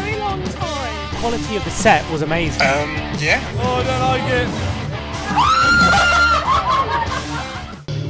Very long time. quality of the set was amazing. Um, yeah. Oh, I don't like it.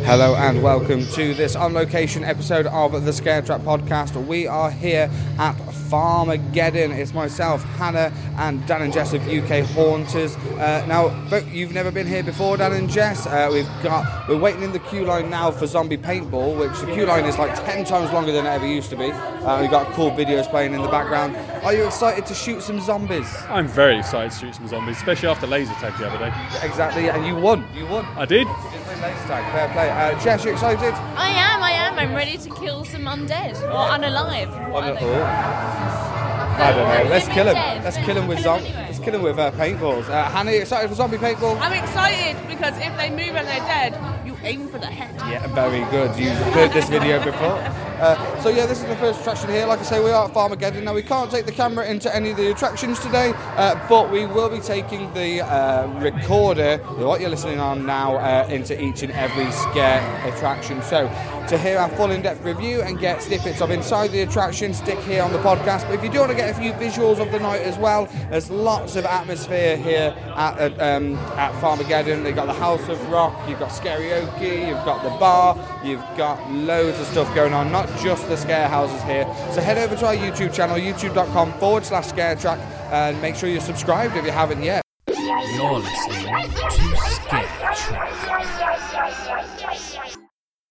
Hello and welcome to this on location episode of the Scare Track podcast. We are here at Farmageddon. It's myself, Hannah, and Dan and Jess of UK Haunters. Uh, now, you've never been here before, Dan and Jess. Uh, we've got we're waiting in the queue line now for Zombie Paintball, which the queue line is like ten times longer than it ever used to be. Uh, we've got cool videos playing in the background. Are you excited to shoot some zombies? I'm very excited to shoot some zombies, especially after laser tag the other day. Exactly, and you won. You won. I did. You did win laser tag. Fair play. Uh, Jess, you excited? I am. I'm ready to kill some undead or unalive. On I the- don't- I don't know. Let's kill him. Let's kill him with zombies. Let's kill him with uh, paintballs. Uh, Hannah, you excited for zombie paintball? I'm excited because if they move and they're dead, you aim for the head. Yeah, very good. You've heard this video before. Uh, so yeah, this is the first attraction here. Like I say, we are at Farmageddon. Now we can't take the camera into any of the attractions today, uh, but we will be taking the uh, recorder, what you're listening on now, uh, into each and every scare attraction. So to hear our full in-depth review and get snippets of inside the attraction, stick here on the podcast. But if you do want to get a few visuals of the night as well, there's lots of atmosphere here at um, at Farmageddon. They've got the House of Rock, you've got Scarioke, you've got the bar, you've got loads of stuff going on, not just the scare houses here. So head over to our YouTube channel, youtube.com forward slash scare track, and make sure you're subscribed if you haven't yet. You're listening to Scare Track.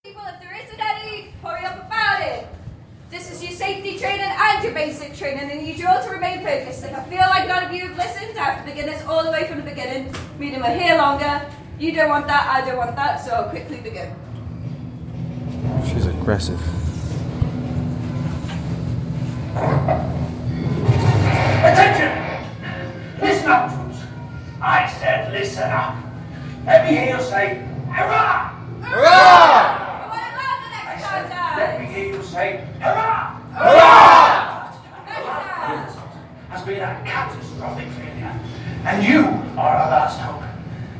People, if there isn't any, hurry up about it. This is your safety training and your basic training, and I need you all to remain focused. If I feel like none of you have listened, I have to begin this all the way from the beginning, meaning we're here longer. You don't want that, I don't want that, so I'll quickly begin. She's aggressive. Up. Ah, let me hear you say, hurrah! I want it louder next I time, said, let me guys. hear you say, hurrah! Hurrah! Has been a catastrophic failure. And you are our last hope.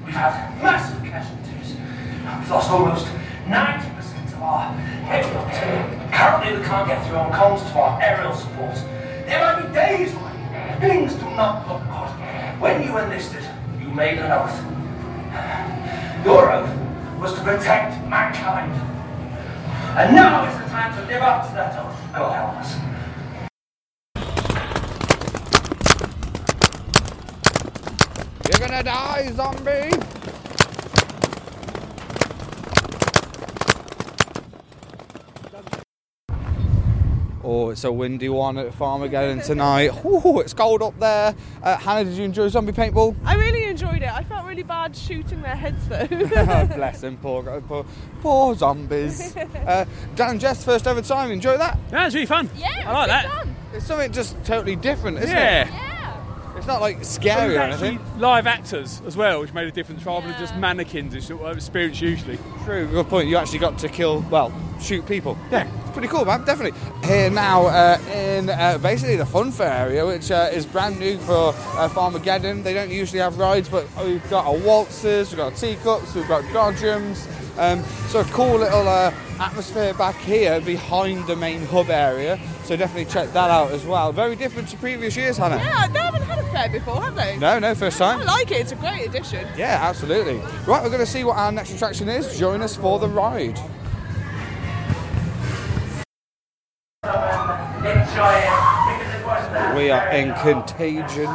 We've had massive casualties. We've lost almost 90% of our heavy Currently, we can't get through on comms to our aerial support. There might be days when things do not look good. When you enlisted, you made an oath. Your oath was to protect mankind. And now is the time to live up to that oath. God help us. You're gonna die, zombie! Oh, it's a windy one at Farmageddon tonight. Ooh, it's cold up there. Uh, Hannah, did you enjoy zombie paintball? I really enjoyed it. I felt really bad shooting their heads though. Bless them, poor, poor, poor zombies. Uh, Dan Jess, first ever time. Enjoy that. Yeah, it's really fun. Yeah, I like that. fun. It's something just totally different, isn't Yeah. it? Yeah. It's not like scary or anything. live actors as well, which made a difference rather than just Yeah. mannequins, which I've experienced usually. True, good point. You actually got to kill, well, shoot people. Yeah, it's pretty cool, man. Definitely. Here now uh, in uh, basically the fun fair area, which uh, is brand new for uh, Farmageddon. They don't usually have rides, but we've got our waltzers, we've got our teacups, we've got dodgems. Um, so a cool little uh, atmosphere back here behind the main hub area. So definitely check that out as well. Very different to previous years, Hannah. yeah, they haven't had a fair before, have they? No, no, first time. I like it. It's a great addition. Yeah, absolutely. Right, we're going to see what our next attraction is. Join us for the ride. We are in. Contagion.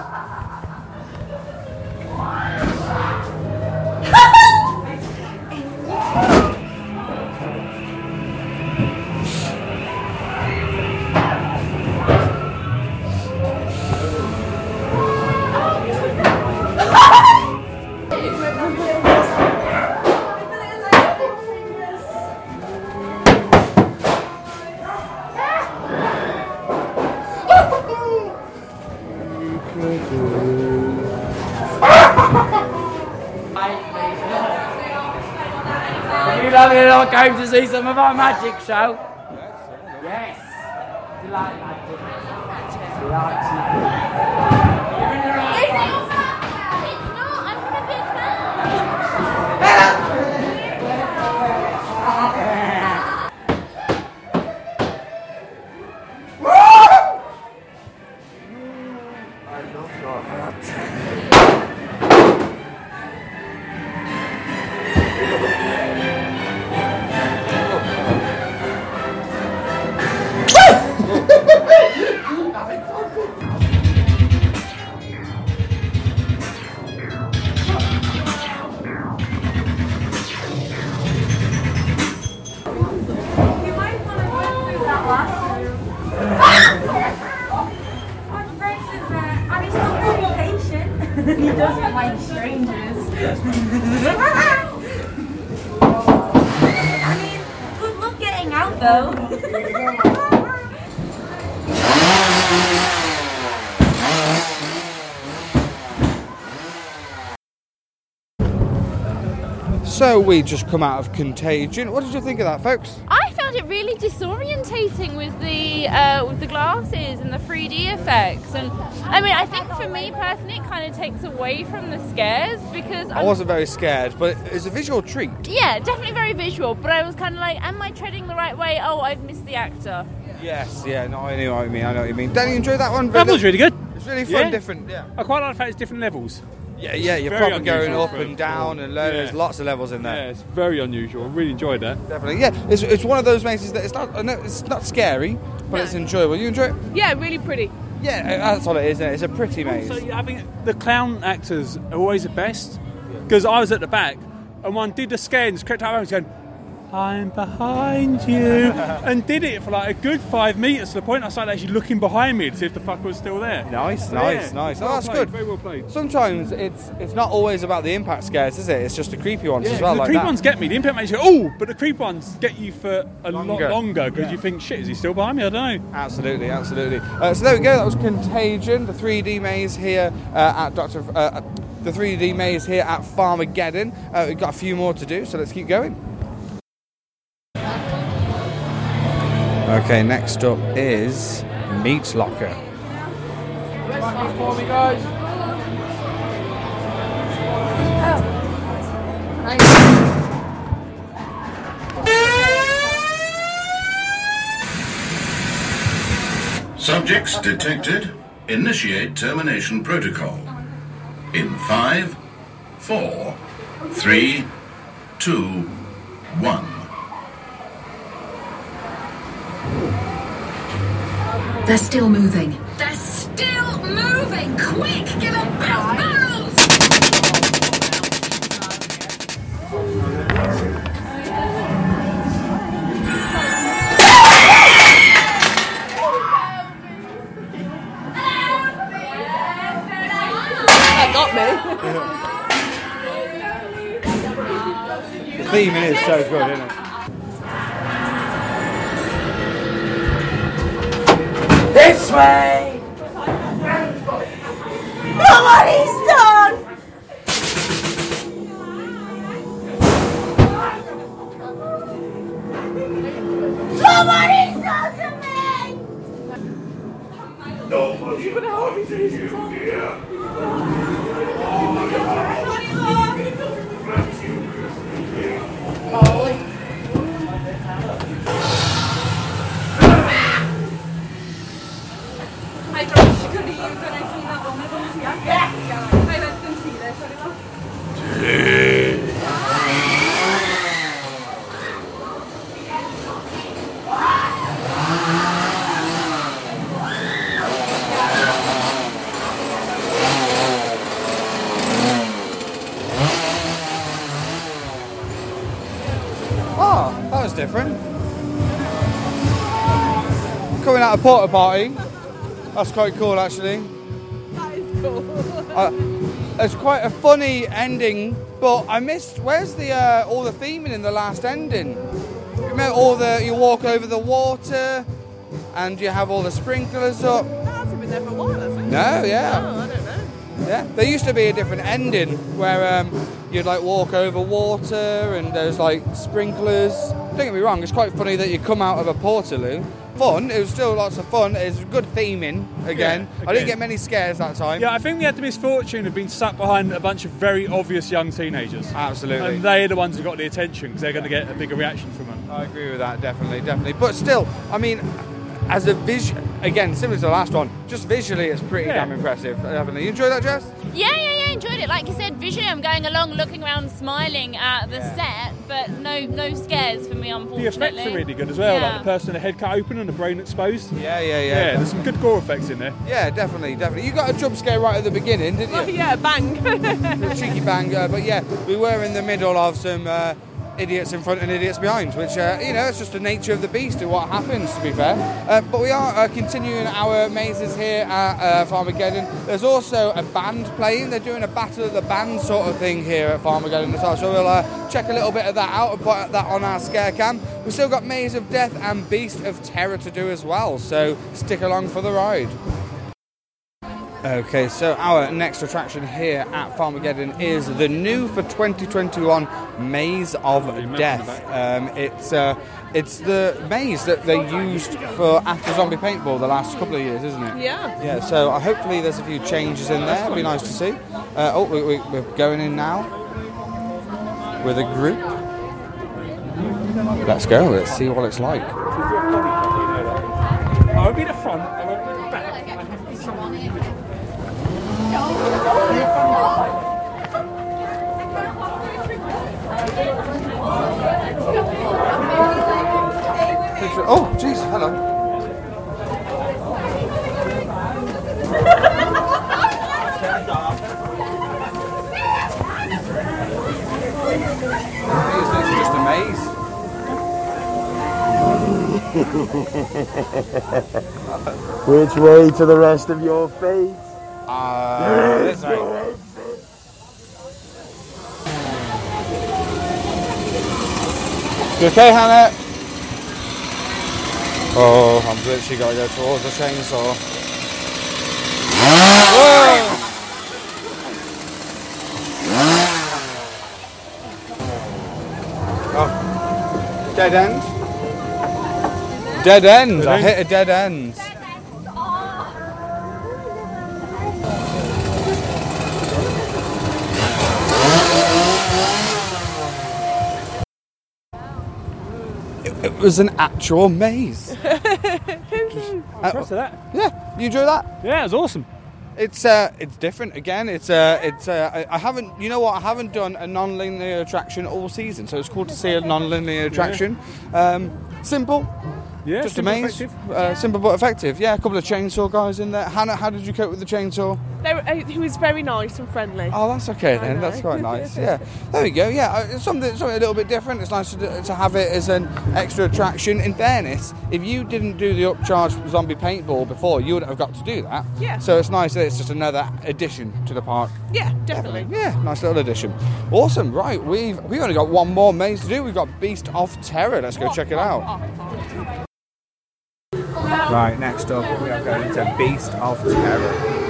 Came to see some of our magic show? Yes. He doesn't like strangers. I mean, getting out though. So we just come out of Contagion. What did you think of that, folks? I it really disorientating with the uh, with the glasses and the 3D effects, and I mean, I think for me personally, it kind of takes away from the scares because I I'm- wasn't very scared, but it's a visual treat. Yeah, definitely very visual, but I was kind of like, am I treading the right way? Oh, I've missed the actor. Yes, yeah, no, I know what you mean. I know what you mean. Danny, you enjoyed that one? That was really good. It's really fun, Yeah. different. Yeah. I quite like the fact it's different levels. Yeah, yeah, you're probably going up and down and low. Yeah. There's lots of levels in there. Yeah, it's very unusual. I really enjoyed that. Definitely, yeah. It's, it's one of those mazes that it's not I it's not scary, but it's enjoyable. You enjoy it? Yeah, really pretty. Yeah, uh, that's all it is. Isn't it? It's a pretty maze. So I think the clown actors are always the best because I was at the back and one did the scans, and just kept out going, "I'm behind you," and did it for like a good five meters to the point I started actually looking behind me to see if the fucker was still there. Nice, nice, yeah, nice. Oh, that's played, good. Very well played. Sometimes it's it's not always about the impact scares, is it? It's just the creepy ones Yeah, as well. the like creep that. ones get me. The impact makes you oh, but the creepy ones get you for a Longer. lot longer because Yeah. you think, shit, is he still behind me? I don't know. Absolutely, absolutely. Uh, so there we go. That was Contagion, the 3D maze here uh, at Doctor. Uh, the 3D maze here at Farmageddon. Uh, we've got a few more to do, so let's keep going. Okay, next up is Meat Locker. Subjects detected. Initiate termination protocol. In five, four, three, two, one. They're still moving. They're still moving! Quick! Give them both barrels! That got me. The theme is so good, isn't it? This Of porta party. That's quite cool, actually. That is cool. Uh, it's quite a funny ending, but I missed. Where's the uh, all the theming in the last ending? Remember all the you walk over the water, and you have all the sprinklers up. That hasn't been there for a while, has it? No, yeah. Oh, I don't know. Yeah, there used to be a different ending where um, you'd like walk over water and there's like sprinklers. Don't get me wrong, it's quite funny that you come out of a portaloo. Fun, it was still lots of fun. It's good theming again. Yeah, I didn't get many scares that time. Yeah, I think we had the misfortune of being stuck behind a bunch of very obvious young teenagers. Absolutely. And they're the ones who got the attention because they're going to get a bigger reaction from them. I agree with that, definitely, definitely. But still, I mean, as a vision, again, similar to the last one, just visually, it's pretty Yeah. damn impressive. Definitely. You enjoy that, Jess? Yeah, yeah, yeah, enjoyed it. Like you said, visually, I'm going along, looking around, smiling at the set, but no, no scares for me, unfortunately. The effects are really good as well, Yeah. like the person with the head cut open and the brain exposed. Yeah, yeah, yeah. Yeah, there's some good gore effects in there. Yeah, definitely, definitely. You got a jump scare right at the beginning, didn't you? Oh, yeah, bang. a cheeky bang, uh, but yeah, we were in the middle of some uh, idiots in front and idiots behind, which, uh, you know, it's just the nature of the beast and what happens, to be fair. Uh, but we are uh, continuing our mazes here at uh, Farmageddon. There's also a band playing, they're doing a battle of the band sort of thing here at Farmageddon as well, so we'll uh, check a little bit of that out and put that on our scare cam. We've still got Maze of Death and Beast of Terror to do as well, so stick along for the ride. Okay, so our next attraction here at Farmageddon is the new for 2021 Maze of Death. Um, it's uh, it's the maze that they used for after Zombie Paintball the last couple of years, isn't it? Yeah. Yeah. So uh, hopefully there's a few changes in there. It'd be nice to see. Uh, oh, we, we, we're going in now with a group. Let's go. Let's see what it's like. I'll be the front, I won't be the back. Oh, jeez. Hello. It's just a maze. Which way to the rest of your face? Uh, this way. You okay, Hannah? Oh, I'm literally got to go towards the chainsaw. Whoa! Oh. Dead end? Dead end. I hit a dead end. It was an actual maze. Impressed with that. Yeah, you enjoy that? Yeah, it was awesome. It's uh, it's different again. It's uh, it's uh, I, I haven't, you know what? I haven't done a non-linear attraction all season, so it's cool to see a non-linear attraction. Um, simple, Yeah, just a simple, maze. effective. Uh, simple but effective. Yeah, a couple of chainsaw guys in there. Hannah, how did you cope with the chainsaw? Were, uh, he was very nice and friendly. Oh, that's okay then. That's quite nice. Yeah, there we go. Yeah, uh, something something a little bit different. It's nice to, to have it as an extra attraction. In fairness, if you didn't do the upcharge zombie paintball before, you wouldn't have got to do that. Yeah. So it's nice that it's just another addition to the park. Yeah, definitely. Yeah, nice little addition. Awesome. Right, we've we've only got one more maze to do. We've got Beast of Terror. Let's go check it out. Right, next up we are going to Beast of Terror.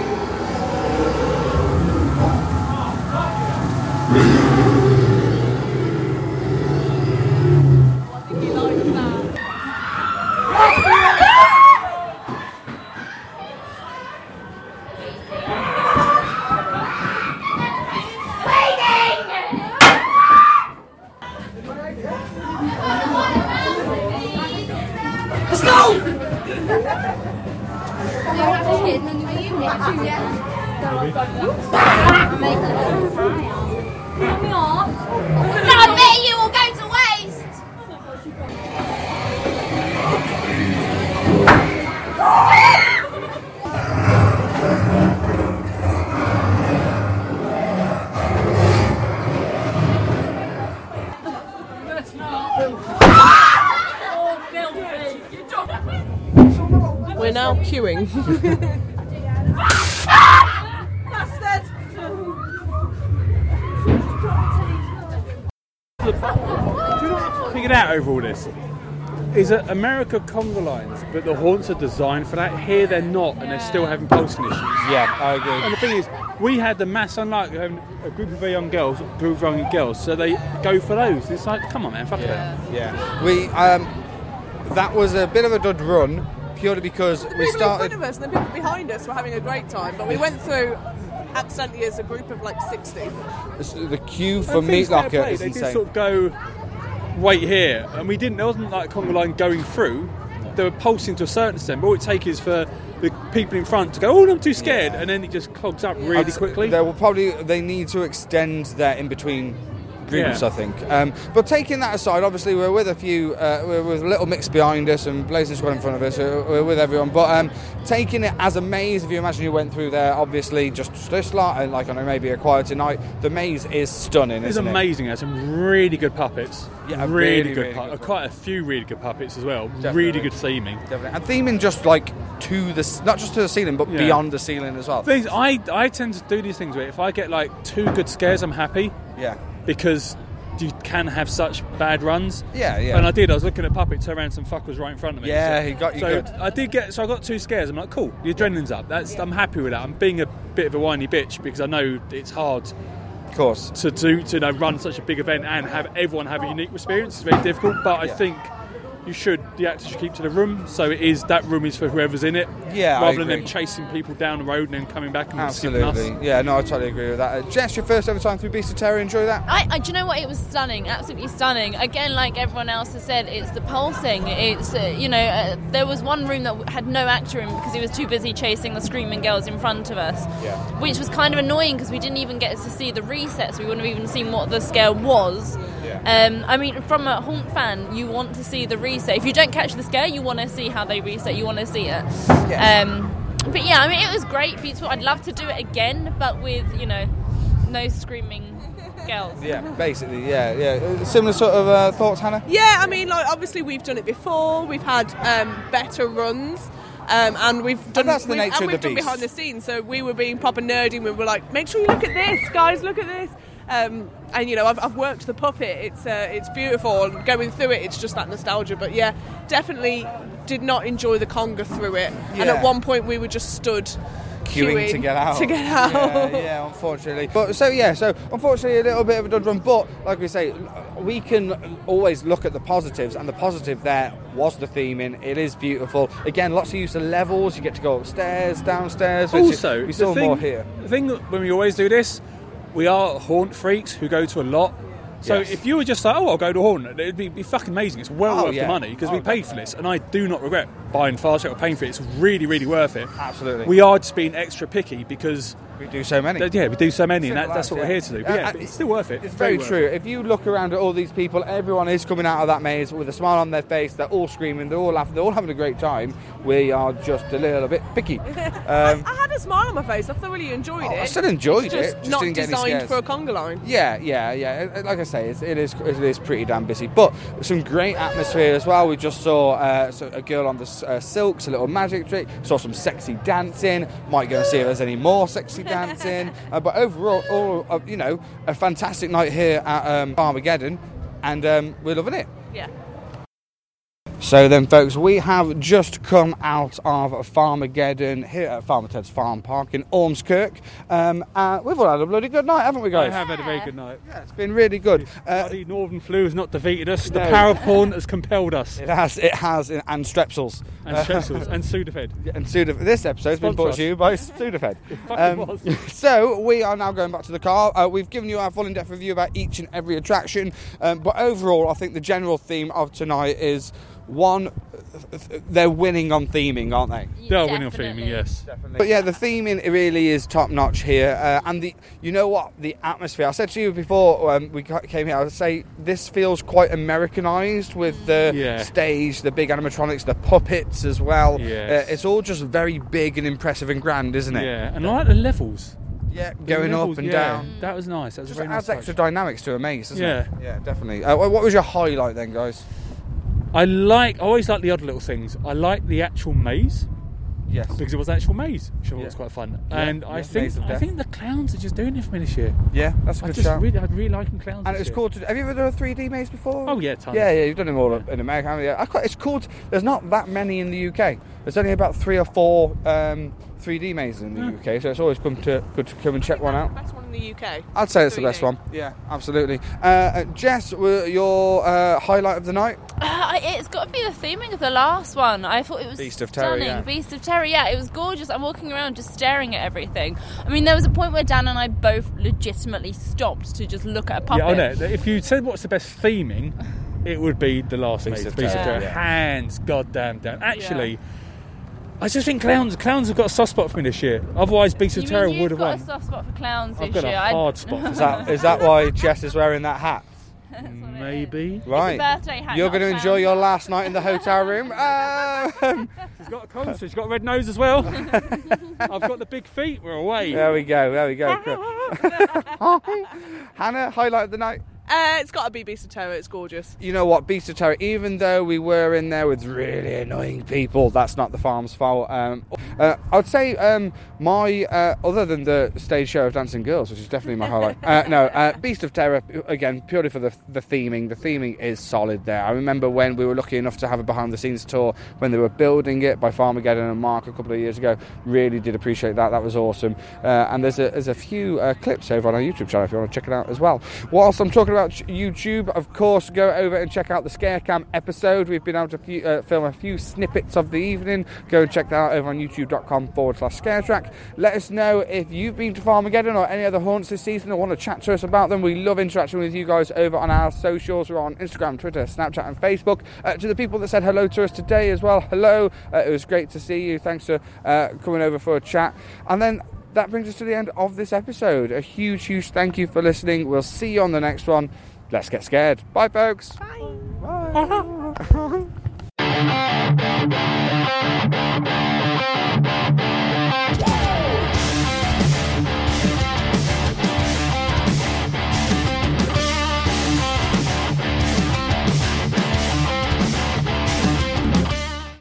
Let's We're now queuing. is that America conga lines, but the haunts are designed for that. Here they're not, and they're still having pulsing issues. Yeah, I agree. And the thing is, we had the mass unlike having a group of very young girls, group of young girls, so they go for those. It's like, come on, man, fuck Yeah. that. Yeah. We um, that was a bit of a dud run purely because we people in started. front of us and the people behind us were having a great time, but we went through accidentally as a group of like 60. The queue for Meat Locker play, is they did insane. sort of go, wait here, and we didn't. There wasn't like a conga line going through. They were pulsing to a certain extent, but all it takes is for the people in front to go, "Oh, I'm too scared," and then it just clogs up really I'd quickly. They will probably they need to extend their in between groups, Yeah. I think. Um, but taking that aside, obviously we're with a few, uh, we're with a little mix behind us and Blazing Squad in front of us. We're, we're with everyone, but um, taking it as a maze. If you imagine you went through there, obviously just this lot and like I know maybe a quieter night. The maze is stunning. It's amazing. It has some really good puppets. Yeah, really, really, good. really pu- good quite a few really good puppets as well. Definitely. Really good theming. Definitely. And theming just like to the not just to the ceiling, but Yeah. beyond the ceiling as well. Things I I tend to do these things where if I get like two good scares, I'm happy. Yeah. Because you can have such bad runs. Yeah, yeah. And I did. I was looking at puppet, turned around, some fuck was right in front of me. Yeah, so, he got you so good. I did get. So I got two scares. I'm like, cool. The adrenaline's up. That's. I'm happy with that. I'm being a bit of a whiny bitch because I know it's hard. Of course. To do to you know, run such a big event and have everyone have a unique experience. It's very difficult. But I Yeah. think. You should. The actors should keep to the room, so it is that room is for whoever's in it. Yeah, I rather than them chasing people down the road and then coming back and skipping us. Absolutely. Yeah, no, I totally agree with that. Uh, Jess, your first ever time through Beast of Terror, enjoy that? I, I, do you know what? It was stunning, absolutely stunning. Again, like everyone else has said, it's the pulsing. It's uh, you know, uh, there was one room that had no actor in because he was too busy chasing the screaming girls in front of us, Yeah. which was kind of annoying because we didn't even get to see the resets. We wouldn't have even seen what the scare was. Um, I mean, from a haunt fan, you want to see the reset. If you don't catch the scare, you want to see how they reset. You want to see it. Um, but yeah, I mean, it was great, beautiful. I'd love to do it again, but with you know, no screaming girls. Yeah, basically, yeah, yeah. Uh, Similar sort of uh, thoughts, Hannah? Yeah, I mean, like obviously we've done it before. We've had um, better runs. Um, and we've done that's the we've, nature and we've the done beast. behind the scenes. So we were being proper nerdy. and We were like, make sure you look at this, guys. Look at this. Um, and you know, I've, I've worked the puppet. It's uh, it's beautiful. And going through it, it's just that nostalgia. But yeah, definitely did not enjoy the conga through it. And at one point, we were just stood Queuing to get out. To get out. Yeah, yeah, unfortunately. But so yeah, so unfortunately a little bit of a dud run. But like we say, we can always look at the positives, and the positive there was the theming. It is beautiful. Again, lots of use of levels. You get to go upstairs, downstairs. which Also, we the saw thing, more here. The thing that when we always do this, we are haunt freaks who go to a lot. So Yes. if you were just like, oh, I'll go to Haunt, it'd be, be fucking amazing. It's well Oh, worth yeah. the money because Oh, we paid for this, and I do not regret buying Fast Track or paying for it. It's really, really worth it. Absolutely. We are just being extra picky because we do so many. Yeah, we do so many, and that, that's what we're here to do. But Uh, yeah, uh, but it's still worth it. It's very worth true. it. If you look around at all these people, everyone is coming out of that maze with a smile on their face. They're all screaming, they're all laughing, they're all having a great time. We are just a little bit picky. Um, I had a smile on my face. I thoroughly enjoyed Oh, it. I still enjoyed It's it, just just not didn't get any designed for a conga line. Yeah, yeah, yeah. Uh, Like I say, it's, it is it is pretty damn busy, but some great atmosphere as well. We just saw uh, so a girl on the uh, silks, a little magic trick. Saw some sexy dancing. Might go and see if there's any more sexy dancing. Uh, but overall, all uh, you know, a fantastic night here at um, Farmageddon, and um, we're loving it. Yeah. So then, folks, we have just come out of Farmageddon here at Farmer Ted's Farm Park in Ormskirk. Um, uh, we've all had a bloody good night, haven't we, guys? I guys? have had a very good night. Yeah, it's been really good. Uh, the Northern flu has not defeated us. The No. power of porn has compelled us. It has, it has, and strepsils. And strepsils, and Sudafed. And Sudafed. This episode's been brought us. to you by Sudafed. was. so we are now going back to the car. Uh, we've given you our full in-depth review about each and every attraction, um, but overall, I think the general theme of tonight is one: they're winning on theming, aren't they? They are winning on theming, yes. Definitely. But yeah, the theming really is top notch here, uh, and the you know what the atmosphere. I said to you before um, we came here. I would say this feels quite Americanized with the Yeah. stage, the big animatronics, the puppets as well. Yes. Uh, it's all just very big and impressive and grand, isn't it? Yeah, and I like the levels. Yeah, going levels, up and yeah, down. That was nice. That was Just a very adds nice extra touch. dynamics to a maze, doesn't Yeah. it? Yeah, definitely. Uh, what was your highlight then, guys? I like. I always like the odd little things. I like the actual maze. Yes. Because it was an actual maze, thought Yeah. was quite fun. Yeah, And I think I think the clowns are just doing it for me this year. Yeah, that's a good I just shout. really, I really like them clowns. And it's year. cool to. Have you ever done a 3D maze before? Oh, yeah, tons. Yeah, yeah, you've done them all in America. haven't you? I quite, it's cool. To, there's not that many in the UK. There's only about three or four um, 3D mazes in the UK, so it's always come to good to come and check one out. Best one in the UK. I'd say it's the 3D. best one. Yeah, absolutely. Uh, uh, Jess, were your uh, highlight of the night? Uh, it's got to be the theming of the last one. I thought it was Beast of Terror, stunning. yeah. Beast of Terror, yeah, it was gorgeous. I'm walking around just staring at everything. I mean, there was a point where Dan and I both legitimately stopped to just look at a puppet. Yeah, I know. If you said what's the best theming, it would be the last Beast maze. of Beast of Terror, Terror. yeah. Hands, goddamn down. Actually, I just think clowns clowns have got a soft spot for me this year. Otherwise, Beast of mean Terror you've won. would have got won. a soft spot for clowns I've this got a year. I- hard spot Is that is that why Jess is wearing that hat? Maybe. Right. birthday hat, You're not going to a enjoy clown. your last night in the hotel room. Um, She's got a concert. She's got a red nose as well. I've got the big feet. We're away. there we go. There we go. Hannah, highlight of the night. Uh, it's got to be Beast of Terror. It's gorgeous. You know what, Beast of Terror, even though we were in there with really annoying people, that's not the farm's fault. Um, uh, I would say um, my, uh, other than the stage show of Dancing Girls, which is definitely my highlight, uh, no, uh, Beast of Terror, again, purely for the, the theming. The theming is solid there. I remember when we were lucky enough to have a behind the scenes tour when they were building it by Farmageddon and Mark a couple of years ago. Really did appreciate that. That was awesome. Uh, and there's a, there's a few clips over on our YouTube channel if you want to check it out as well. Whilst I'm talking about YouTube, of course, go over and check out the Scarecam episode. We've been able to few, uh, film a few snippets of the evening. Go and check that out over on youtube.com forward slash scaretrack. Let us know if you've been to Farmageddon or any other haunts this season or want to chat to us about them. We love interacting with you guys over on our socials. We're on Instagram, Twitter, Snapchat, and Facebook. Uh, to the people that said hello to us today as well, hello. Uh, it was great to see you. Thanks for uh, coming over for a chat. And then that brings us to the end of this episode. A huge, huge thank you for listening. We'll see you on the next one. Let's get scared. Bye, folks. Bye. Bye.